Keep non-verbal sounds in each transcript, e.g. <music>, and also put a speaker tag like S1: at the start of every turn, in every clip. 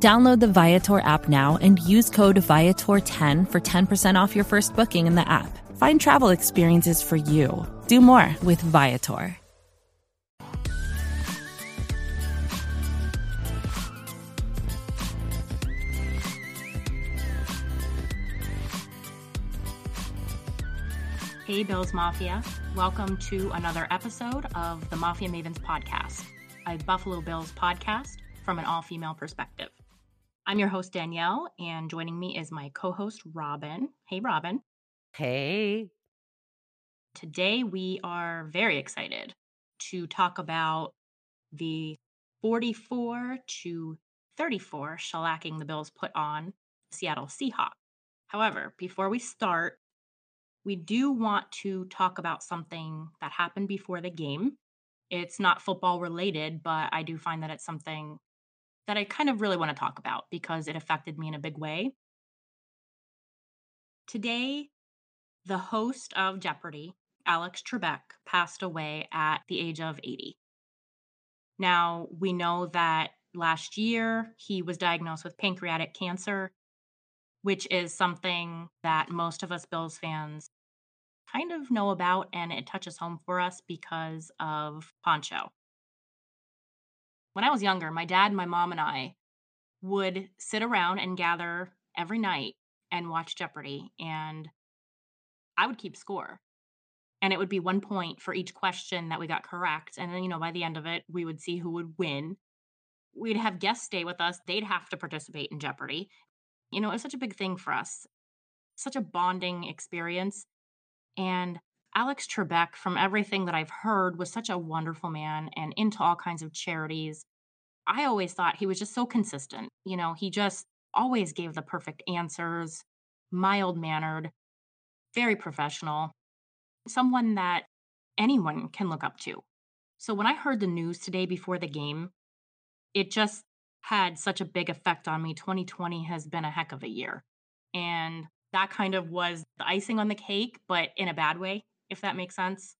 S1: Download the Viator app now and use code Viator10 for 10% off your first booking in the app. Find travel experiences for you. Do more with Viator.
S2: Hey, Bills Mafia. Welcome to another episode of the Mafia Mavens podcast, a Buffalo Bills podcast from an all female perspective. I'm your host, Danielle, and joining me is my co host, Robin. Hey, Robin.
S3: Hey.
S2: Today, we are very excited to talk about the 44 to 34 shellacking the Bills put on Seattle Seahawks. However, before we start, we do want to talk about something that happened before the game. It's not football related, but I do find that it's something that I kind of really want to talk about because it affected me in a big way. Today, the host of Jeopardy, Alex Trebek, passed away at the age of 80. Now, we know that last year he was diagnosed with pancreatic cancer, which is something that most of us Bills fans kind of know about and it touches home for us because of Pancho. When I was younger, my dad, my mom, and I would sit around and gather every night and watch Jeopardy, and I would keep score. And it would be one point for each question that we got correct. And then, you know, by the end of it, we would see who would win. We'd have guests stay with us. They'd have to participate in Jeopardy. You know, it was such a big thing for us, such a bonding experience. And Alex Trebek, from everything that I've heard, was such a wonderful man and into all kinds of charities. I always thought he was just so consistent. You know, he just always gave the perfect answers, mild mannered, very professional, someone that anyone can look up to. So when I heard the news today before the game, it just had such a big effect on me. 2020 has been a heck of a year. And that kind of was the icing on the cake, but in a bad way, if that makes sense.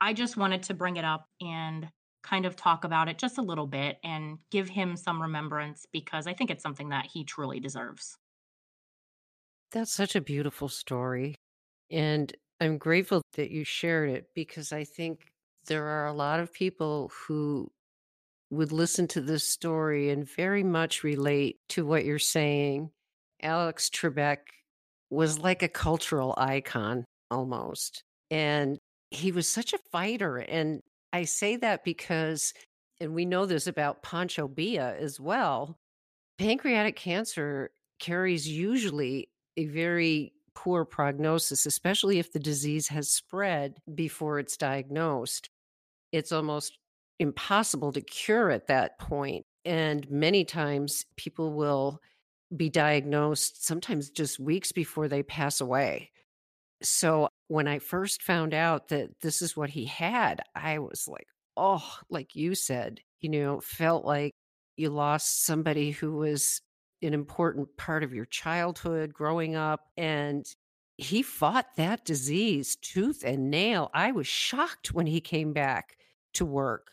S2: I just wanted to bring it up and kind of talk about it just a little bit and give him some remembrance because I think it's something that he truly deserves.
S3: That's such a beautiful story. And I'm grateful that you shared it because I think there are a lot of people who would listen to this story and very much relate to what you're saying Alex Trebek was like a cultural icon almost. And he was such a fighter. And I say that because, and we know this about Pancho Billa as well, pancreatic cancer carries usually a very poor prognosis, especially if the disease has spread before it's diagnosed. It's almost impossible to cure at that point. And many times people will be diagnosed sometimes just weeks before they pass away. So when I first found out that this is what he had, I was like, oh, like you said, you know, felt like you lost somebody who was an important part of your childhood growing up. And he fought that disease tooth and nail. I was shocked when he came back to work.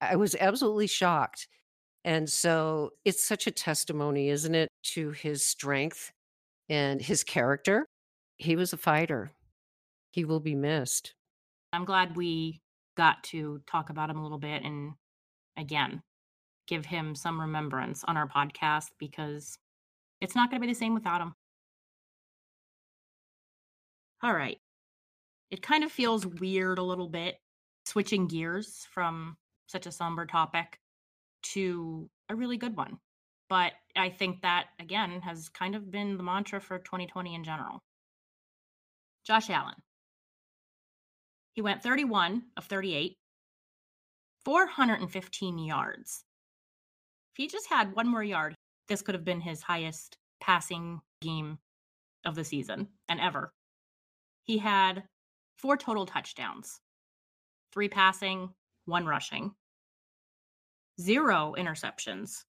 S3: I was absolutely shocked. And so it's such a testimony, isn't it, to his strength and his character. He was a fighter. He will be missed.
S2: I'm glad we got to talk about him a little bit and again, give him some remembrance on our podcast because it's not going to be the same without him. All right. It kind of feels weird a little bit switching gears from such a somber topic to a really good one. But I think that, again, has kind of been the mantra for 2020 in general. Josh Allen. He went 31 of 38, 415 yards. If he just had one more yard, this could have been his highest passing game of the season and ever. He had four total touchdowns three passing, one rushing, zero interceptions,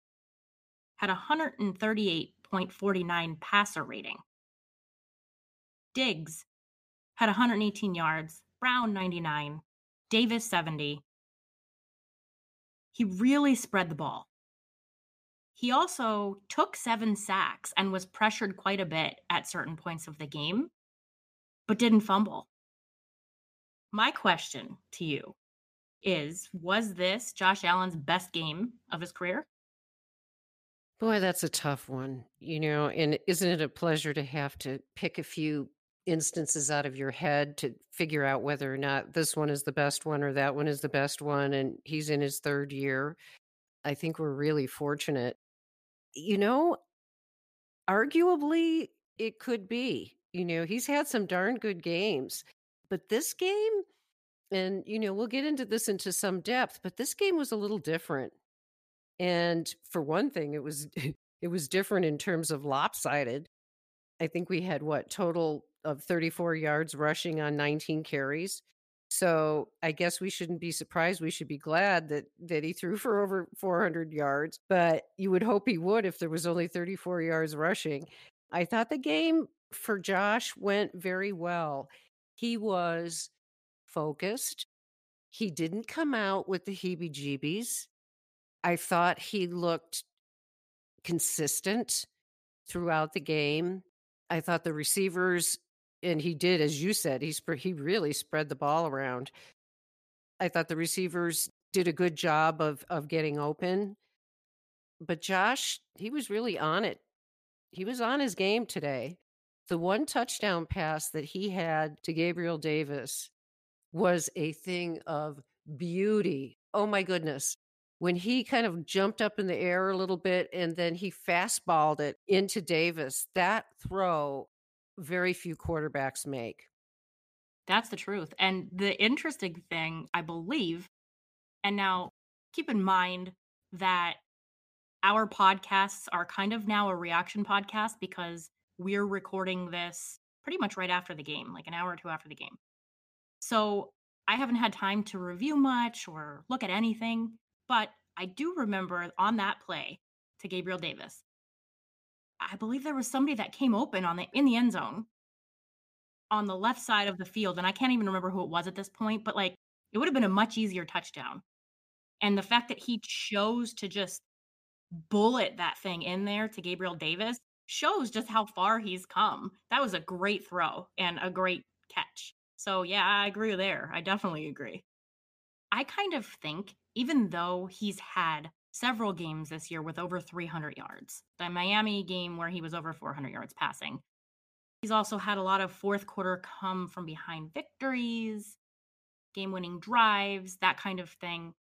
S2: had a 138.49 passer rating. Diggs had 118 yards, Brown 99, Davis 70. He really spread the ball. He also took seven sacks and was pressured quite a bit at certain points of the game, but didn't fumble. My question to you is Was this Josh Allen's best game of his career?
S3: Boy, that's a tough one, you know, and isn't it a pleasure to have to pick a few instances out of your head to figure out whether or not this one is the best one or that one is the best one and he's in his 3rd year. I think we're really fortunate. You know, arguably it could be. You know, he's had some darn good games. But this game and you know, we'll get into this into some depth, but this game was a little different. And for one thing, it was <laughs> it was different in terms of lopsided. I think we had what total of 34 yards rushing on 19 carries. So I guess we shouldn't be surprised. We should be glad that that he threw for over 400 yards. But you would hope he would if there was only 34 yards rushing. I thought the game for Josh went very well. He was focused. He didn't come out with the heebie-jeebies. I thought he looked consistent throughout the game. I thought the receivers and he did as you said, he sp- he really spread the ball around. I thought the receivers did a good job of of getting open. But Josh, he was really on it. He was on his game today. The one touchdown pass that he had to Gabriel Davis was a thing of beauty. Oh my goodness. When he kind of jumped up in the air a little bit and then he fastballed it into Davis, that throw very few quarterbacks make.
S2: That's the truth. And the interesting thing, I believe, and now keep in mind that our podcasts are kind of now a reaction podcast because we're recording this pretty much right after the game, like an hour or two after the game. So I haven't had time to review much or look at anything, but I do remember on that play to Gabriel Davis, I believe there was somebody that came open on the in the end zone on the left side of the field, and I can't even remember who it was at this point, but like it would have been a much easier touchdown. And the fact that he chose to just bullet that thing in there to Gabriel Davis shows just how far he's come. That was a great throw and a great catch. So, yeah, I agree there. I definitely agree. I kind of think, even though he's had several games this year with over 300 yards. The Miami game where he was over 400 yards passing. He's also had a lot of fourth quarter come from behind victories, game winning drives, that kind of thing.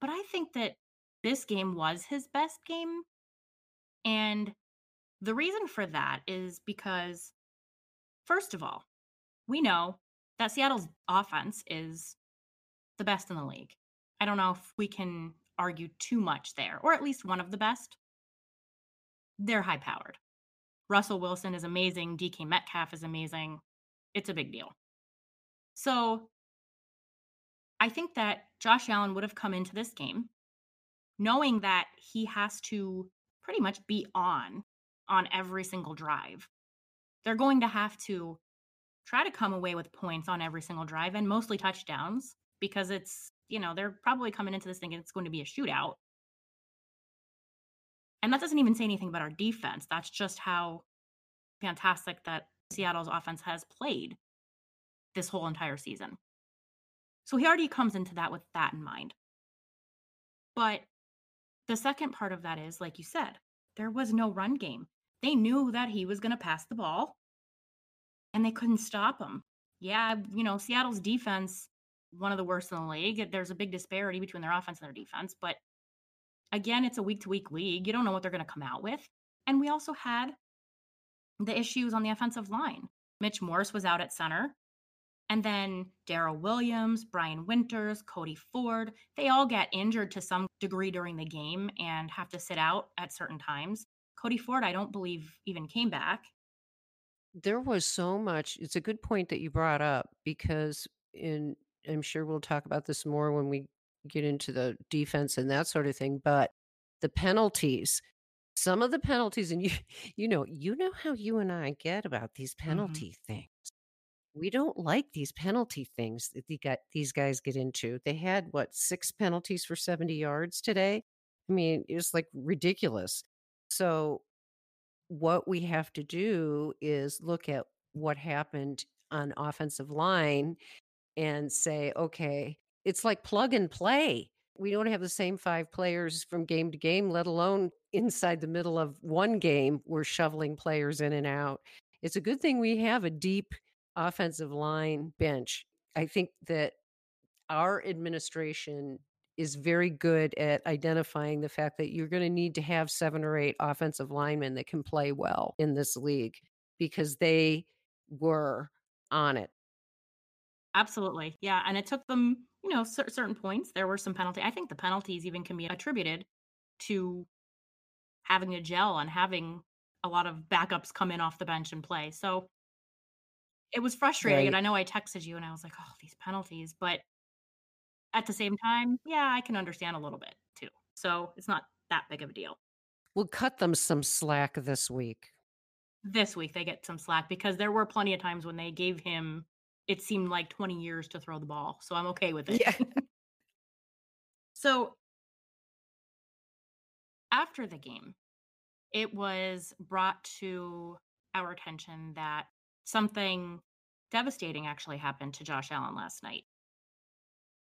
S2: But I think that this game was his best game. And the reason for that is because, first of all, we know that Seattle's offense is the best in the league. I don't know if we can argue too much there, or at least one of the best. They're high powered. Russell Wilson is amazing. DK Metcalf is amazing. It's a big deal. So I think that Josh Allen would have come into this game knowing that he has to pretty much be on on every single drive. They're going to have to try to come away with points on every single drive and mostly touchdowns because it's you know, they're probably coming into this thinking it's going to be a shootout. And that doesn't even say anything about our defense. That's just how fantastic that Seattle's offense has played this whole entire season. So he already comes into that with that in mind. But the second part of that is, like you said, there was no run game. They knew that he was going to pass the ball and they couldn't stop him. Yeah, you know, Seattle's defense one of the worst in the league. There's a big disparity between their offense and their defense, but again, it's a week to week league. You don't know what they're going to come out with. And we also had the issues on the offensive line. Mitch Morse was out at center. And then Daryl Williams, Brian Winters, Cody Ford, they all get injured to some degree during the game and have to sit out at certain times. Cody Ford, I don't believe, even came back.
S3: There was so much it's a good point that you brought up because in I'm sure we'll talk about this more when we get into the defense and that sort of thing, but the penalties, some of the penalties and <laughs> you you know you know how you and I get about these
S2: Mhm.
S3: penalty things. We don't like these penalty things that the guy these guys get into. They had, what, 6 penalties for 70 yards today? I mean, it was, like, ridiculous. So, what we have to do is look at what happened on offensive line and say, "Okay" it's like plug and play. We don't have the same 5 players from game to game, let alone inside the middle of one game, we're shoveling players in and out. It's a good thing we have a deep offensive line bench. I think that our administration is very good at identifying the fact that you're gonna need to have 7 or 8 offensive linemen that can play well in this league because they were on it.
S2: Absolutely. Yeah, and it took them, you know, cer certain points. There were some penalty I think the penalties even can be attributed to having a gel and having a lot of backups come in off the bench and play. So it was frustrating, and I know I texted you and I was like, "Oh, these penalties," but at the same time, yeah, I can understand a little bit too. So it's not that big of a deal.
S3: We'll cut them some slack this week.
S2: This week, they get some slack because there were plenty of times when they gave him, it seemed like 20 years to throw the ball, so I'm okay with it.
S3: Yeah. <laughs>
S2: So after the game, it was brought to our attention that something devastating actually happened to Josh Allen last night.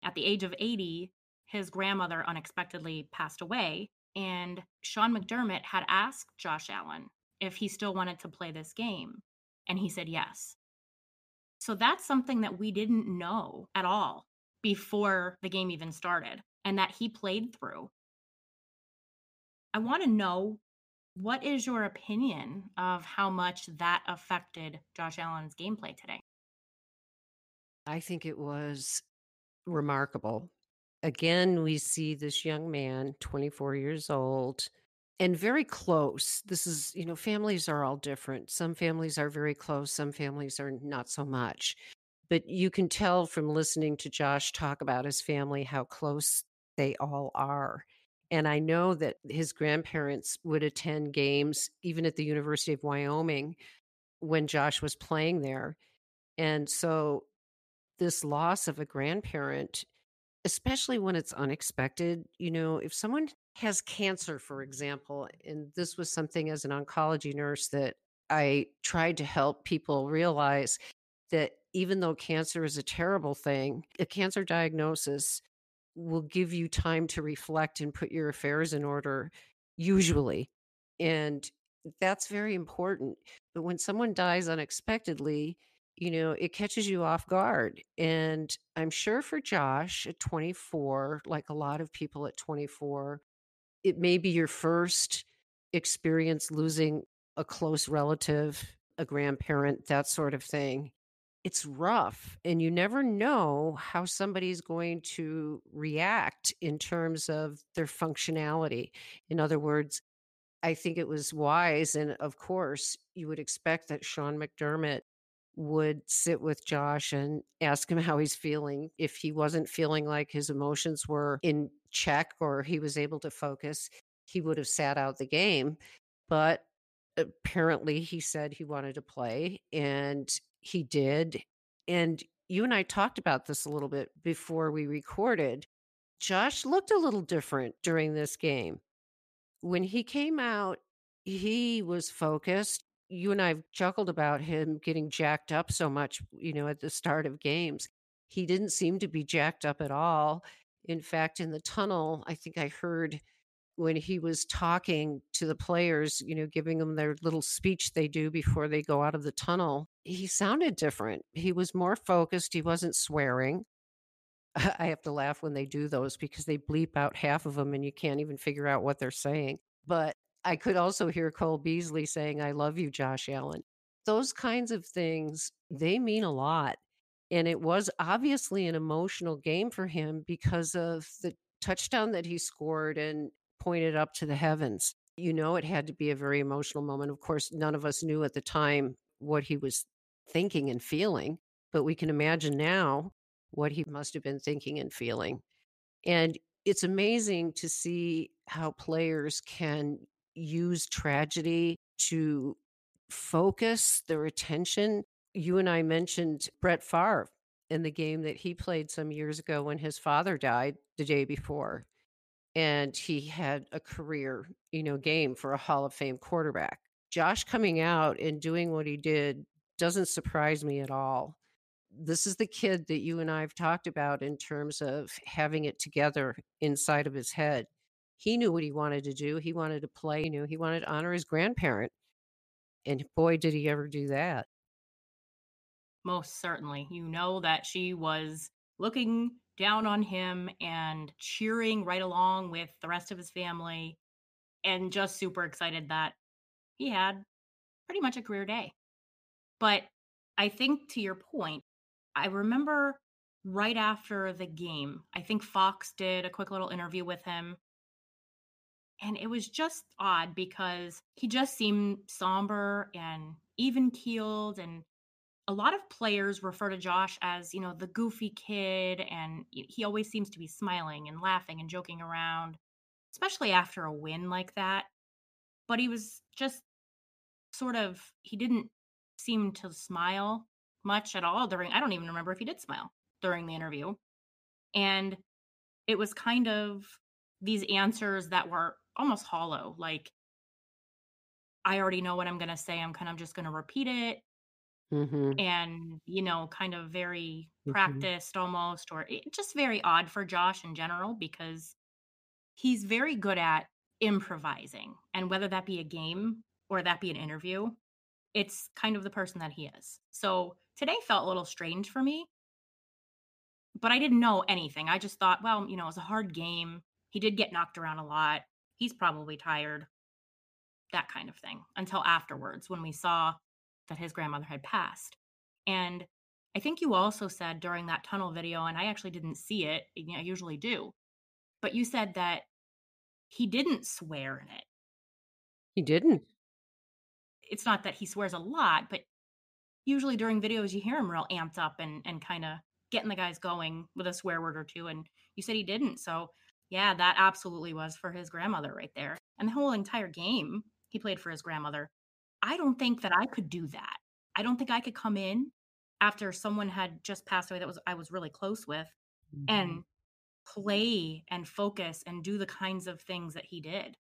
S2: At the age of 80, his grandmother unexpectedly passed away, and Sean McDermott had asked Josh Allen if he still wanted to play this game, and he said yes. So that's something that we didn't know at all before the game even started and that he played through. I wanna know, what is your opinion of how much that affected Josh Allen's gameplay today?
S3: I think it was remarkable. Again, we see this young man, 24 years old, and very close. This is you know, families are all different. Some families are very close, some families are not so much. But you can tell from listening to Josh talk about his family how close they all are. And I know that his grandparents would attend games even at the University of Wyoming when Josh was playing there. And so this loss of a grandparent, especially when it's unexpected, you know, if someone has cancer, for example, and this was something as an oncology nurse that I tried to help people realize that even though cancer is a terrible thing, a cancer diagnosis will give you time to reflect and put your affairs in order usually. And that's very important. But when someone dies unexpectedly, you know, it catches you off guard. And I'm sure for Josh at 24, like a lot of people at 24, it may be your first experience losing a close relative, a grandparent, that sort of thing. It's rough, and you never know how somebody's going to react in terms of their functionality. In other words, I think it was wise, and of course, you would expect that Sean McDermott would sit with Josh and ask him how he's feeling. If he wasn't feeling like his emotions were in check or he was able to focus, he would have sat out the game. But apparently, he said he wanted to play, and he did. And you and I talked about this a little bit before we recorded. Josh looked a little different during this game. When he came out, he was focused. You and I have chuckled about him getting jacked up so much, you know, at the start of games. He didn't seem to be jacked up at all. In fact, in the tunnel, I think I heard when he was talking to the players, you know, giving them their little speech they do before they go out of the tunnel, he sounded different. He was more focused, he wasn't swearing. <laughs> I have to laugh when they do those because they bleep out half of them and you can't even figure out what they're saying. But I could also hear Cole Beasley saying, "I love you, Josh Allen." Those kinds of things, they mean a lot. And it was obviously an emotional game for him because of the touchdown that he scored and pointed up to the heavens. You know, it had to be a very emotional moment. Of course, none of us knew at the time what he was thinking and feeling, but we can imagine now what he must have been thinking and feeling. And it's amazing to see how players can use tragedy to focus their attention. You and I mentioned Brett Favre in the game that he played some years ago when his father died the day before. And he had a career, you know, game for a Hall of Fame quarterback. Josh coming out and doing what he did doesn't surprise me at all. This is the kid that you and I have talked about in terms of having it together inside of his head. He knew what he wanted to do. He wanted to play, he knew he wanted to honor his grandparent. And boy, did he ever do that.
S2: Most certainly. You know that she was looking down on him and cheering right along with the rest of his family and just super excited that he had pretty much a career day. But I think to your point, I remember right after the game, I think Fox did a quick little interview with him. And it was just odd because he just seemed somber and even keeled. And a lot of players refer to Josh as, you know, the goofy kid. And he always seems to be smiling and laughing and joking around, especially after a win like that. But he was just sort of, he didn't seem to smile much at all during I don't even remember if he did smile during the interview. And it was kind of these answers that were almost hollow, like I already know what I'm going to say. I'm kind of just going to repeat it. Mm-hmm. And, you know, kind of very mm-hmm. practiced almost, or it, just very odd for Josh in general because he's very good at improvising. And whether that be a game or that be an interview, it's kind of the person that he is. So today felt a little strange for me, but I didn't know anything. I just thought, well, you know, it was a hard game. He did get knocked around a lot. He's probably tired, that kind of thing, until afterwards when we saw that his grandmother had passed. And I think you also said during that tunnel video, and I actually didn't see it, you know, I usually do, but you said that he didn't swear in it.
S3: He didn't
S2: it's not that he swears a lot, but usually during videos you hear him real amped up and and kind of getting the guys going with a swear word or two. And you said he didn't, so yeah, that absolutely was for his grandmother right there. And the whole entire game he played for his grandmother. I don't think that I could do that. I don't think I could come in after someone had just passed away that was I was really close with mm-hmm. and play and focus and do the kinds of things that he did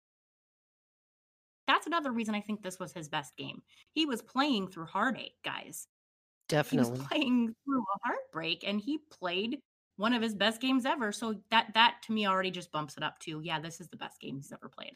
S2: that's another reason I think this was his best game. He was playing through heartache, guys.
S3: Definitely.
S2: He was playing through a heartbreak and he played one of his best games ever. So that that to me already just bumps it up to, yeah, this is the best game he's ever played.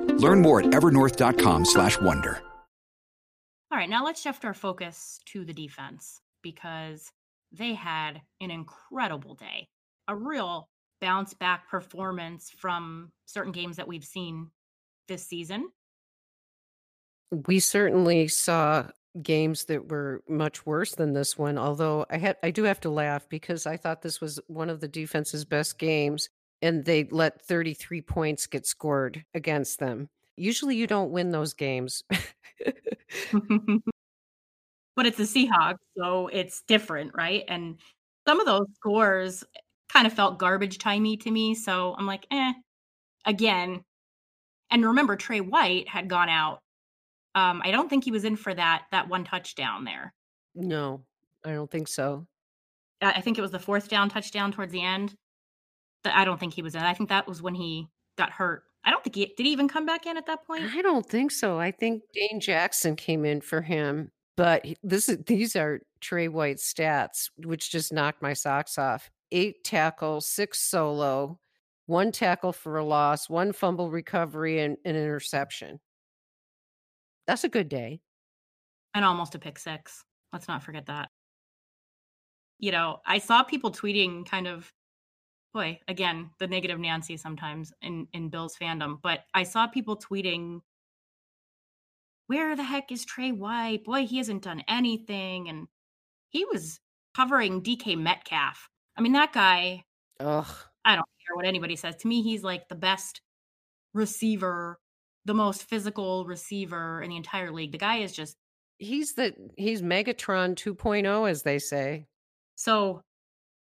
S4: Learn more at evernorth.com slash wonder.
S2: All right, now let's shift our focus to the defense because they had an incredible day. A real bounce back performance from certain games that we've seen this season
S3: we certainly saw games that were much worse than this one although i had i do have to laugh because i thought this was one of the defense's best games and they let 33 points get scored against them usually you don't win those games <laughs> <laughs>
S2: but it's the seahawks so it's different right and some of those scores kind of felt garbage timey to me so i'm like eh again and remember tre white had gone out um, I don't think he was in for that that one touchdown there.
S3: No. I don't think so.
S2: I think it was the 4th down touchdown towards the end. I don't think he was in. I think that was when he got hurt. I don't think he did he even come back in at that point?
S3: I don't think so. I think Dane Jackson came in for him, but this is these are Tre White's stats, which just knocked my socks off. 8 tackles, 6 solo, 1 tackle for a loss, 1 fumble recovery, and an interception. That's a good day.
S2: And almost a pick six. Let's not forget that. You know, I saw people tweeting kind of boy, again, the negative Nancy sometimes in in Bills fandom, but I saw people tweeting where the heck is Tre White? Boy, he hasn't done anything and he was covering DK Metcalf. I mean, that guy
S3: Ugh.
S2: I don't care what anybody says. To me, he's like the best receiver, the most physical receiver in the entire league. The guy is just
S3: He's the he's Megatron 2.0 as they say.
S2: so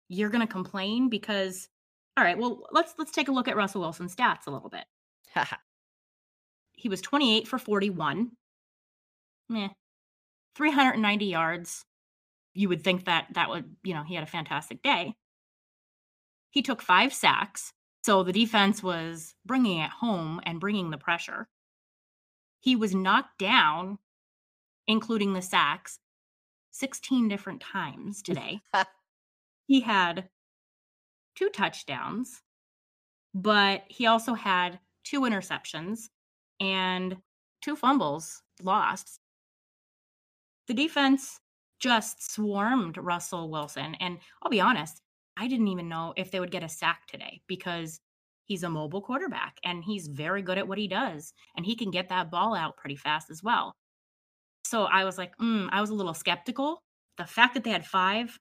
S2: you're going to complain because all right, well, let's let's take a look at Russell Wilson's stats a little bit. <laughs> He was 28 for 41. Meh. 390 yards. You would think that that would, you know, he had a fantastic day. He took 5 sacks, so the defense was bringing it home and bringing the pressure. He was knocked down including the sacks 16 different times <laughs> today. he had two touchdowns, but he also had two interceptions and two fumbles lost. The defense just swarmed Russell Wilson. And I'll be honest, I didn't even know if they would get a sack today because he's a mobile quarterback and he's very good at what he does. And he can get that ball out pretty fast as well. So I was like, mm, I was a little skeptical. The fact that they had five,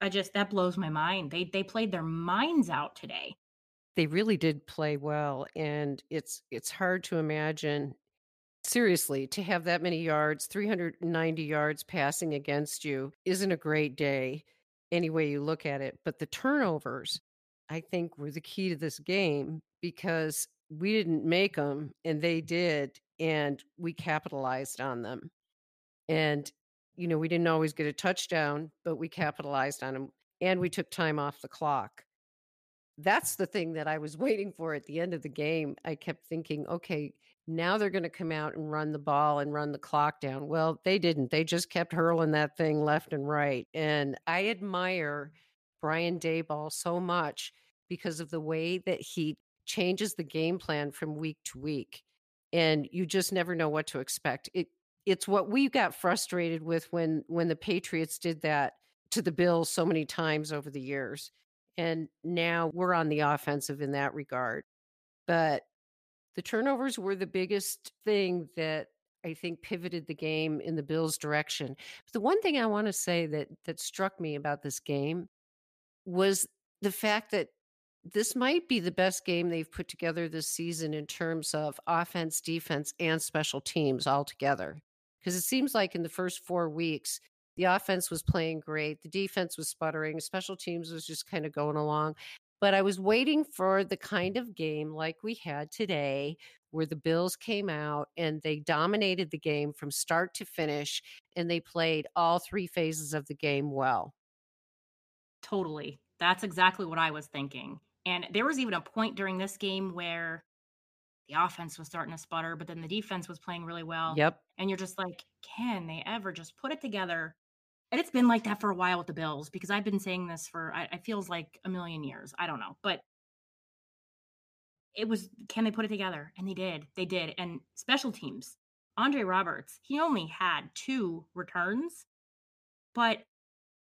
S2: I just that blows my mind. They they played their minds out today.
S3: They really did play well and it's it's hard to imagine seriously to have that many yards, 390 yards passing against you isn't a great day any way you look at it, but the turnovers I think were the key to this game because we didn't make them and they did and we capitalized on them. And, you know, we didn't always get a touchdown, but we capitalized on them and we took time off the clock. That's the thing that I was <laughs> waiting for at the end of the game. I kept thinking, okay, now they're going to come out and run the ball and run the clock down. Well, they didn't. They just kept hurling that thing left and right. And I admire Brian Daboll so much because of the way that he changes the game plan from week to week. And you just never know what to expect. It it's what we got frustrated with when when the Patriots did that to the Bills so many times over the years. And now we're on the offensive in that regard. But the turnovers were the biggest thing that I think pivoted the game in the Bills' direction. But the one thing I want to say that that struck me about this game was the fact that this might be the best game they've put together this season in terms of offense, defense, and special teams all together. Because it seems like in the first four weeks, the offense was playing great, the defense was sputtering, special teams was just kind of going along. But I was waiting for the kind of game like we had today, where the Bills came out and they dominated the game from start to finish, and they played all three phases of the game well.
S2: Totally. That's exactly what I was thinking. And there was even a point during this game where the offense was starting to sputter, but then the defense was playing really well.
S3: Yep.
S2: And you're just like, can they ever just put it together? And it's been like that for a while with the Bills because I've been saying this for I, it feels like a million years. I don't know, but it was can they put it together? And they did. They did. And special teams, Andre Roberts, he only had two returns, but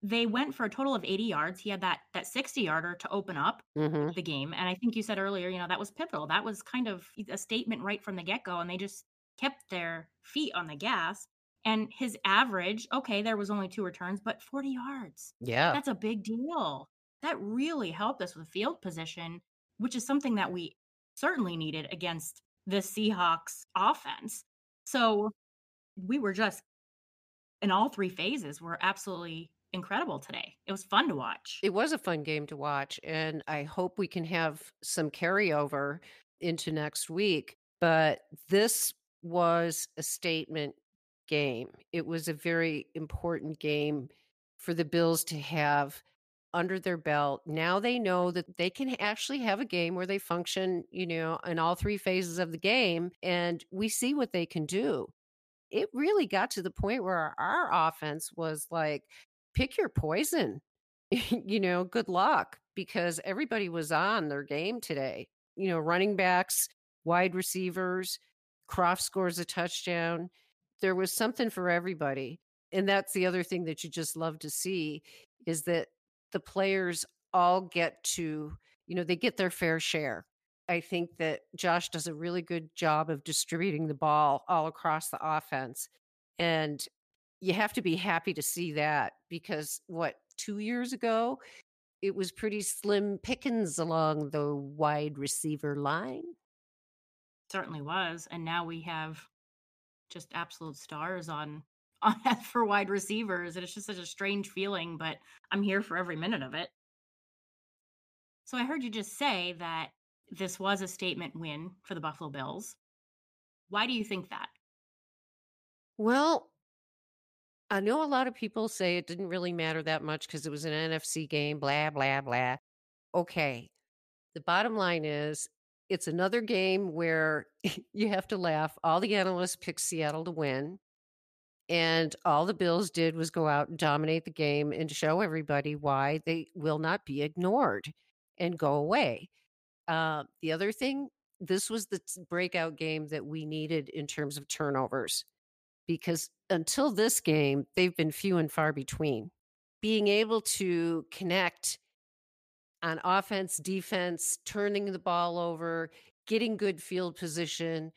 S2: they went for a total of 80 yards. He had that that 60 yarder to open up
S3: hmm
S2: the game. And I think you said earlier, you know, that was pivotal. That was kind of a statement right from the get go. And they just kept their feet on the gas. And his average, okay, there was only two returns, but 40 yards.
S3: Yeah.
S2: That's a big deal. That really helped us with field position, which is something that we certainly needed against the Seahawks offense. So we were just in all three phases were absolutely incredible today. It was fun to watch.
S3: It was a fun game to watch, and I hope we can have some carryover into next week. But this was a statement game. It was a very important game for the Bills to have under their belt. Now they know that they can actually have a game where they function, you know, in all three phases of the game, and we see what they can do. It really got to the point where our, our offense was like, pick your poison. <laughs> you know, good luck because everybody was on their game today. You know, running backs, wide receivers, Kroft scores a touchdown. There was something for everybody. And that's the other thing that you just love to see is that the players all get to, you know, they get their fair share. I think that Josh does a really good job of distributing the ball all across the offense. And you have to be happy to see that because what, two years ago, it was pretty slim pickings along the wide receiver line.
S2: Certainly was. And now we have just absolute stars on <laughs> on for wide receivers. And it's just such a strange feeling, but I'm here for every minute of it. So I heard you just say that this was a statement win for the Buffalo Bills. Why do you think that?
S3: Well, I know a lot of people say it didn't really matter that much because it was an NFC game, blah, blah, blah. Okay. The bottom line is it's another game where <laughs> you have to laugh. All the analysts picked Seattle to win. And all the Bills did was go out and dominate the game and show everybody why they will not be ignored and go away. Uh, the other thing, this was the breakout game that we needed in terms of turnovers because until this game, they've been few and far between. Being able to connect on offense, defense, turning the ball over, getting good field position,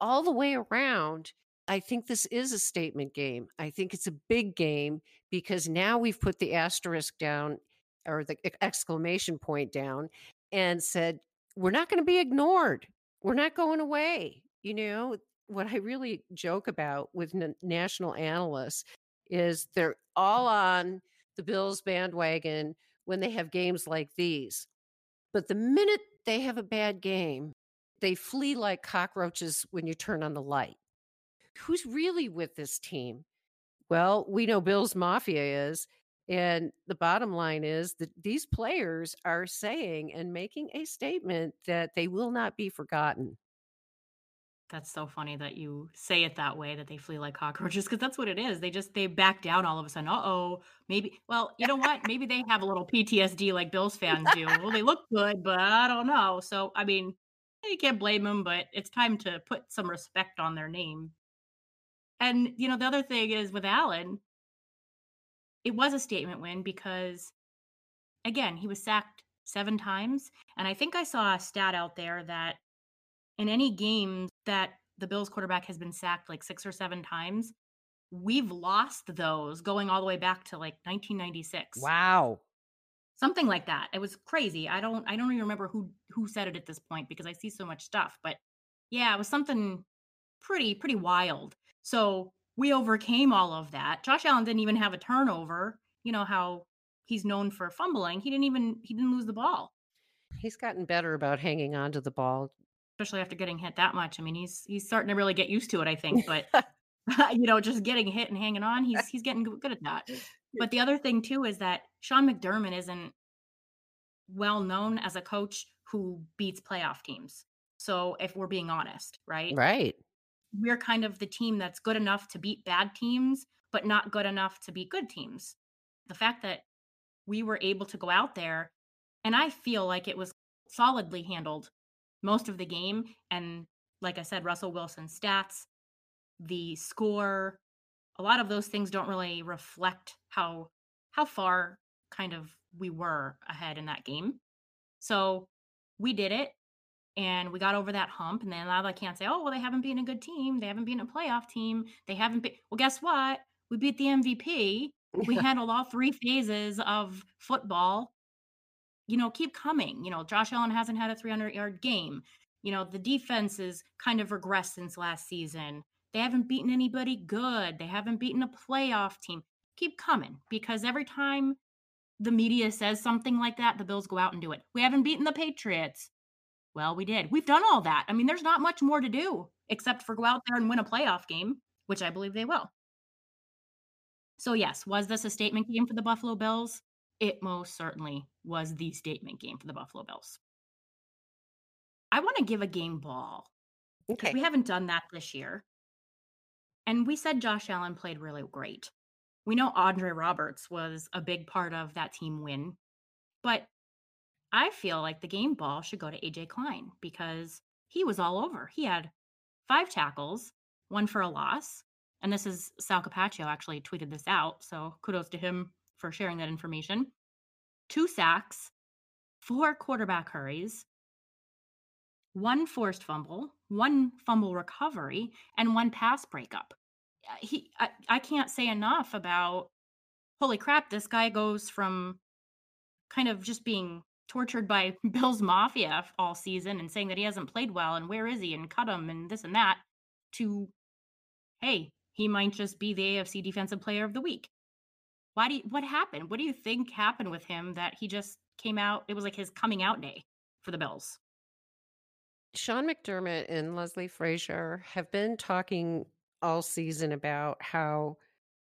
S3: all the way around I think this is a statement game. I think it's a big game because now we've put the asterisk down or the exclamation point down and said, we're not going to be ignored. We're not going away. You know, what I really joke about with n- national analysts is they're all mm-hmm. on the Bills bandwagon when they have games like these. But the minute they have a bad game, they flee like cockroaches when you turn on the light who's really with this team? Well, we know Bill's Mafia is. And the bottom line is that these players are saying and making a statement that they will not be forgotten.
S2: That's so funny that you say it that way that they flee like cockroaches because that's what it is. They just they back down all of a sudden. Uh oh, maybe. Well, you know what? Maybe they have a little PTSD like Bills fans do. well, they look good, but I don't know. So I mean, you can't blame them, but it's time to put some respect on their name. And, you know, the other thing is with Allen, it was a statement win because, again, he was sacked seven times. And I think I saw a stat out there that in any game that the Bills quarterback has been sacked like six or seven times, we've lost those going all the way back to like 1996.
S3: Wow.
S2: Something like that. It was crazy. I don't I don't even remember who who said it at this point because I see so much stuff, but yeah, it was something pretty pretty wild. So we overcame all of that. Josh Allen didn't even have a turnover. You know how he's known for fumbling. He didn't even he didn't lose the ball.
S3: He's gotten better about hanging on to the ball,
S2: especially after getting hit that much. I mean, he's he's starting to really get used to it, I think, but <laughs> <laughs> you know, just getting hit and hanging on, he's he's getting good at that. But the other thing too is that Sean McDermott isn't well known as a coach who beats playoff teams. So if we're being honest, right?
S3: Right
S2: we're kind of the team that's good enough to beat bad teams, but not good enough to beat good teams. The fact that we were able to go out there, and I feel like it was solidly handled most of the game. And like I said, Russell Wilson's stats, the score, a lot of those things don't really reflect how how far kind of we were ahead in that game. So we did it and we got over that hump. And then a now I can't say, oh, well, they haven't been a good team. They haven't been a playoff team. They haven't been. Well, guess what? We beat the MVP. We <laughs> handled all three phases of football. You know, keep coming. You know, Josh Allen hasn't had a 300 yard game. You know, the defense is kind of regressed since last season. They haven't beaten anybody good. They haven't beaten a playoff team. Keep coming because every time the media says something like that, the Bills go out and do it. We haven't beaten the Patriots. Well, we did. We've done all that. I mean, there's not much more to do except for go out there and win a playoff game, which I believe they will. So, yes, was this a statement game for the Buffalo Bills? It most certainly was the statement game for the Buffalo Bills. I want to give a game ball
S3: Okay.
S2: we haven't done that this year. And we said Josh Allen played really great. We know Andre Roberts was a big part of that team win, but I feel like the game ball should go to AJ Klein because he was all over. He had five tackles, one for a loss. And this is Sal Capaccio actually tweeted this out. So kudos to him for sharing that information. Two sacks, four quarterback hurries, one forced fumble, one fumble recovery, and one pass breakup. Uh, He, I, I can't say enough about holy crap, this guy goes from kind of just being tortured by <laughs> Bill's Mafia all season and saying that he hasn't played well and where is he and cut him and this and that to, hey, he might just be the AFC Defensive Player of the Week. Why do you, what happened? What do you think happened with him that he just came out? It was like his coming out day for the Bills.
S3: Sean McDermott and Leslie Frazier have been talking all season about how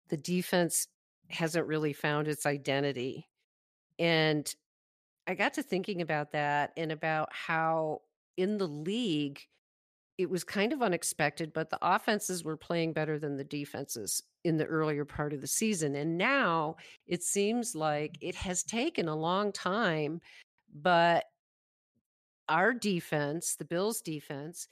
S3: the defense hasn't really found its identity. And I got to thinking about that and about how in the league, it was kind of unexpected, but the offenses were playing better than the defenses in the earlier part of the season. And now it seems like it has taken a long time, but our defense, the Bills defense,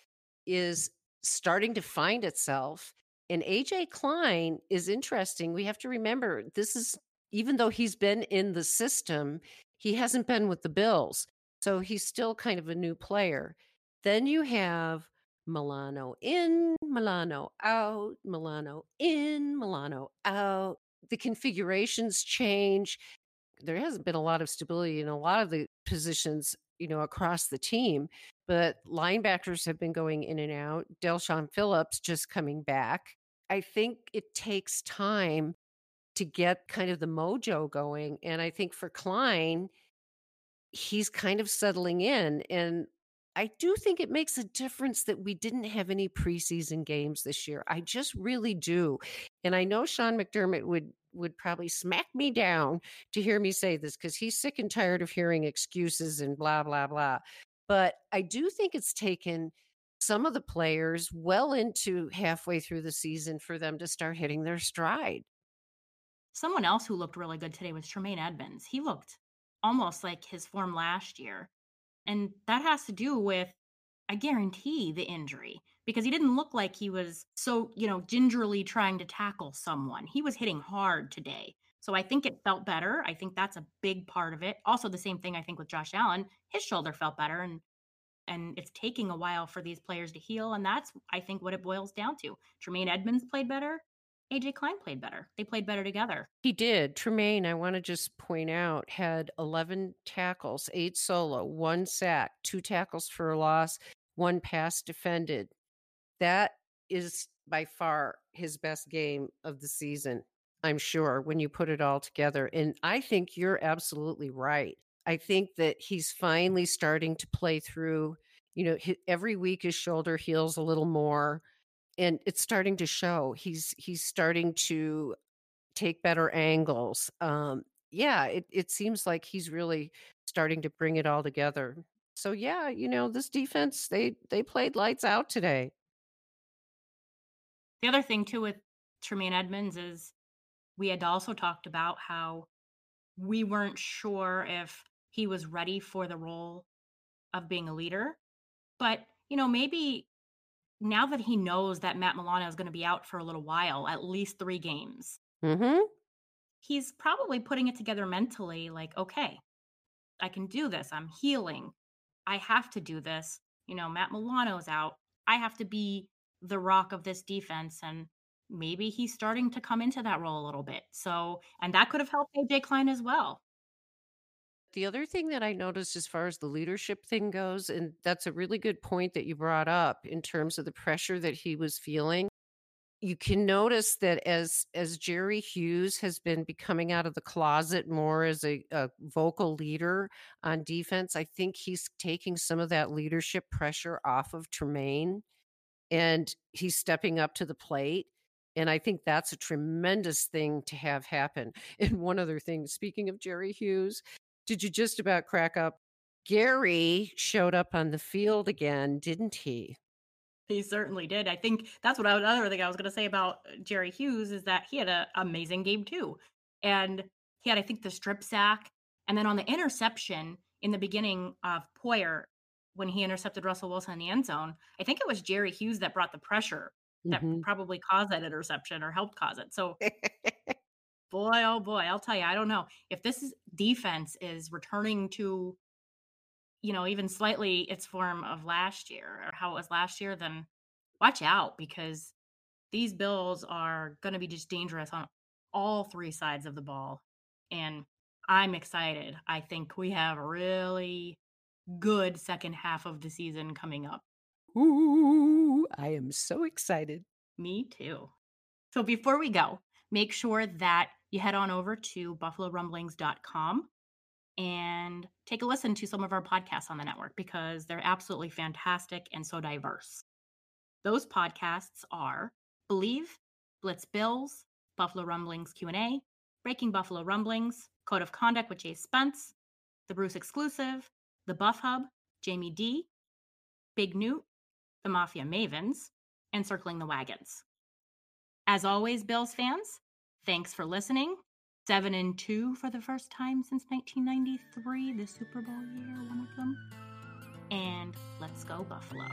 S3: is starting to find itself. And AJ Klein is interesting. We have to remember this is, even though he's been in the system, he hasn't been with the Bills. So he's still kind of a new player. Then you have Milano in, Milano out, Milano in, Milano out. The configurations change. There hasn't been a lot of stability in a lot of the positions, you know, across the team, but linebackers have been going in and out. Del'Shawn Phillips just coming back. I think it takes time to get kind of the mojo going. And I think for Klein, he's kind of settling in. And I do think it makes a difference that we didn't have any preseason games this year. I just really do. And I know Sean McDermott would would probably smack me down to hear me say this because he's sick and tired of hearing excuses and blah blah blah. But I do think it's taken some of the players well into halfway through the season for them to start hitting their stride.
S2: Someone else who looked really good today was Tremaine Edmunds. He looked almost like his form last year. And that has to do with, I guarantee, the injury because he didn't look like he was so, you know, gingerly trying to tackle someone. He was hitting hard today. So I think it felt better. I think that's a big part of it. Also, the same thing I think with Josh Allen, his shoulder felt better and and it's taking a while for these players to heal. And that's I think what it boils down to. Tremaine Edmunds played better. AJ Klein played better. They played better together.
S3: He did. Tremaine, I want to just point out, had 11 tackles, eight solo, one sack, two tackles for a loss, one pass defended. That is by far his best game of the season, I'm sure, when you put it all together. And I think you're absolutely right. I think that he's finally starting to play through, you know, every week his shoulder heals a little more and it's starting to show. He's he's starting to take better angles. Um, yeah, it, it seems like he's really starting to bring it all together. So yeah, you know, this defense, they they played lights out today.
S2: The other thing too with Tremaine Edmunds is we had also talked about how we weren't sure if he was ready for the role of being a leader. But, you know, maybe now that he knows that Matt Milano is going to be out for a little while, at least three games,
S3: Mm-hmm.
S2: he's probably putting it together mentally like, okay, I can do this. I'm healing. I have to do this. You know, Matt Milano's out. I have to be the rock of this defense. And maybe he's starting to come into that role a little bit. So, and that could have helped AJ Klein as well.
S3: The other thing that I noticed as far as the leadership thing goes, and that's a really good point that you brought up in terms of the pressure that he was feeling. You can notice that as as Jerry Hughes has been becoming out of the closet more as a, a vocal leader on defense, I think he's taking some of that leadership pressure off of Tremaine and he's stepping up to the plate. And I think that's a tremendous thing to have happen. <laughs> And one other thing, speaking of Jerry Hughes, did you just about crack up? Gary showed up on the field again, didn't he?
S2: He certainly did. I think that's what I, another thing I was going to say about uh, Jerry Hughes is that he had an amazing game too. And he had, I think, the strip sack. And then on the interception in the beginning of Poyer, when he intercepted Russell Wilson in the end zone, I think it was Jerry Hughes that brought the pressure that mm-hmm. probably caused that interception or helped cause it. So, <laughs> boy, oh boy, I'll tell you, I don't know if this is defense is returning to, you know, even slightly its form of last year or how it was last year. Then watch out because these Bills are going to be just dangerous on all three sides of the ball, and I'm excited. I think we have a really good second half of the season coming up.
S3: Ooh, I am so excited.
S2: Me too. So before we go, make sure that you head on over to buffalorumblings.com and take a listen to some of our podcasts on the network because they're absolutely fantastic and so diverse. Those podcasts are Believe, Blitz Bills, Buffalo Rumblings Q&A, Breaking Buffalo Rumblings, Code of Conduct with Jay Spence, The Bruce Exclusive, The Buff Hub, Jamie D, Big Newt, the Mafia Mavens, and Circling the Wagons. As always, Bills fans, thanks for listening. Seven and two for the first time since 1993, the Super Bowl year, one of them. And let's go, Buffalo.